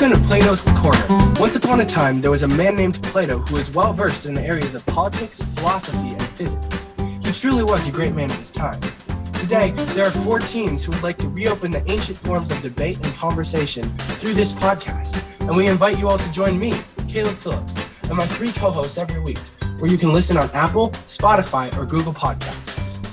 Welcome to Plato's Corner. Once upon a time, there was a man named Plato who was well versed in the areas of politics, philosophy, and physics. He truly was a great man of his time. Today, there are four teens who would like to reopen the ancient forms of debate and conversation through this podcast, and we invite you all to join me, Caleb Phillips, and my three co hosts every week, where you can listen on Apple, Spotify, or Google Podcasts.